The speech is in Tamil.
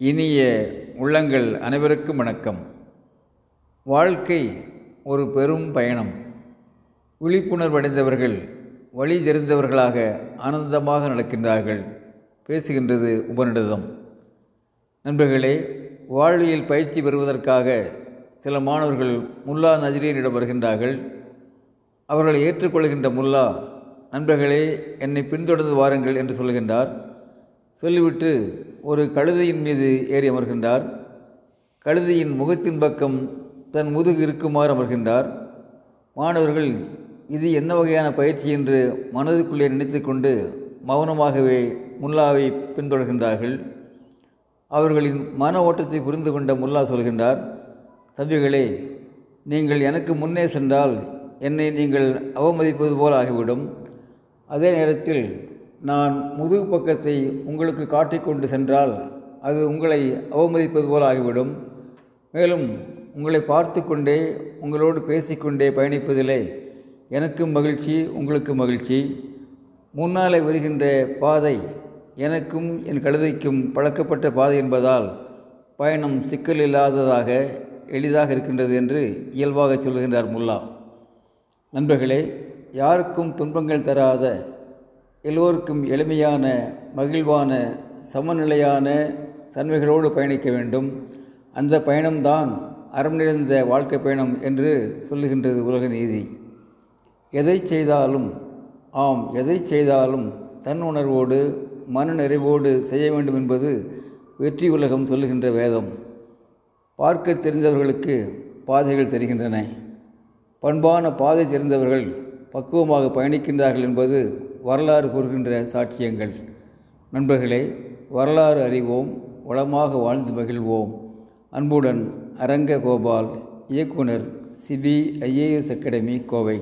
இனிய உள்ளங்கள் அனைவருக்கும் வணக்கம். வாழ்க்கை ஒரு பெரும் பயணம். விழிப்புணர்வடைந்தவர்கள் வழி தெரிந்தவர்களாக ஆனந்தமாக நடக்கின்றார்கள் பேசுகின்றது உபநிடதம். நண்பர்களே வாழ்வியல் பயிற்சி பெறுவதற்காக சில மாணவர்கள் முல்லா நஜிரியனிடம் வருகின்றார்கள். அவர்களை ஏற்றுக்கொள்கின்ற முல்லா நண்பர்களே என்னை பின்தொடர்ந்து வாருங்கள் என்று சொல்கின்றார். சொல்லிவிட்டு ஒரு கழுதையின் மீது ஏறி அமர்கின்றார். கழுதையின் முகத்தின் பக்கம் தன் முதுகு இருக்குமாறு அமர்கின்றார். மாணவர்கள் இது என்ன வகையான பயிற்சி என்று மனதுக்குள்ளே நினைத்து கொண்டு மௌனமாகவே முல்லாவை பின்தொடர்கின்றார்கள். அவர்களின் மன ஓட்டத்தை புரிந்து கொண்ட முல்லா சொல்கின்றார் தம்பிகளே நீங்கள் எனக்கு முன்னே சென்றால் என்னை நீங்கள் அவமதிப்பது போல் ஆகிவிடும். அதே நேரத்தில் நான் முதுகு பக்கத்தை உங்களுக்கு காட்டிக்கொண்டு சென்றால் அது உங்களை அவமதிப்பது போல் ஆகிவிடும். மேலும் உங்களை பார்த்து கொண்டே உங்களோடு பேசிக்கொண்டே பயணிப்பதிலே எனக்கும் மகிழ்ச்சி உங்களுக்கு மகிழ்ச்சி. முன்னாலே வருகின்ற பாதை எனக்கும் என் கழுதைக்கும் பழக்கப்பட்ட பாதை என்பதால் பயணம் சிக்கல் இல்லாததாக எளிதாக இருக்கின்றது என்று இயல்பாக சொல்கின்றார் முல்லா. நண்பர்களே யாருக்கும் துன்பங்கள் தராத எல்லோருக்கும் எளிமையான மகிழ்வான சமநிலையான தன்மைகளோடு பயணிக்க வேண்டும். அந்த பயணம்தான் அறம் நிறைந்த வாழ்க்கை பயணம் என்று சொல்லுகின்றது உலக நீதி. எதை செய்தாலும் ஆம் எதை செய்தாலும் தன் உணர்வோடு மன நிறைவோடு செய்ய வேண்டும் என்பது வெற்றி உலகம் சொல்லுகின்ற வேதம். பார்க்க தெரிந்தவர்களுக்கு பாதைகள் தெரிகின்றன. பண்பான பாதை தெரிந்தவர்கள் பக்குவமாக பயணிக்கின்றார்கள் என்பது வரலாறு கூறுகின்ற சாட்சியங்கள். நண்பர்களே வரலாறு அறிவோம் வளமாக வாழ்ந்து மகிழ்வோம். அன்புடன் அரங்க கோபால் இயக்குனர் சிபிஐஏஎஸ் அகாடமி கோவை.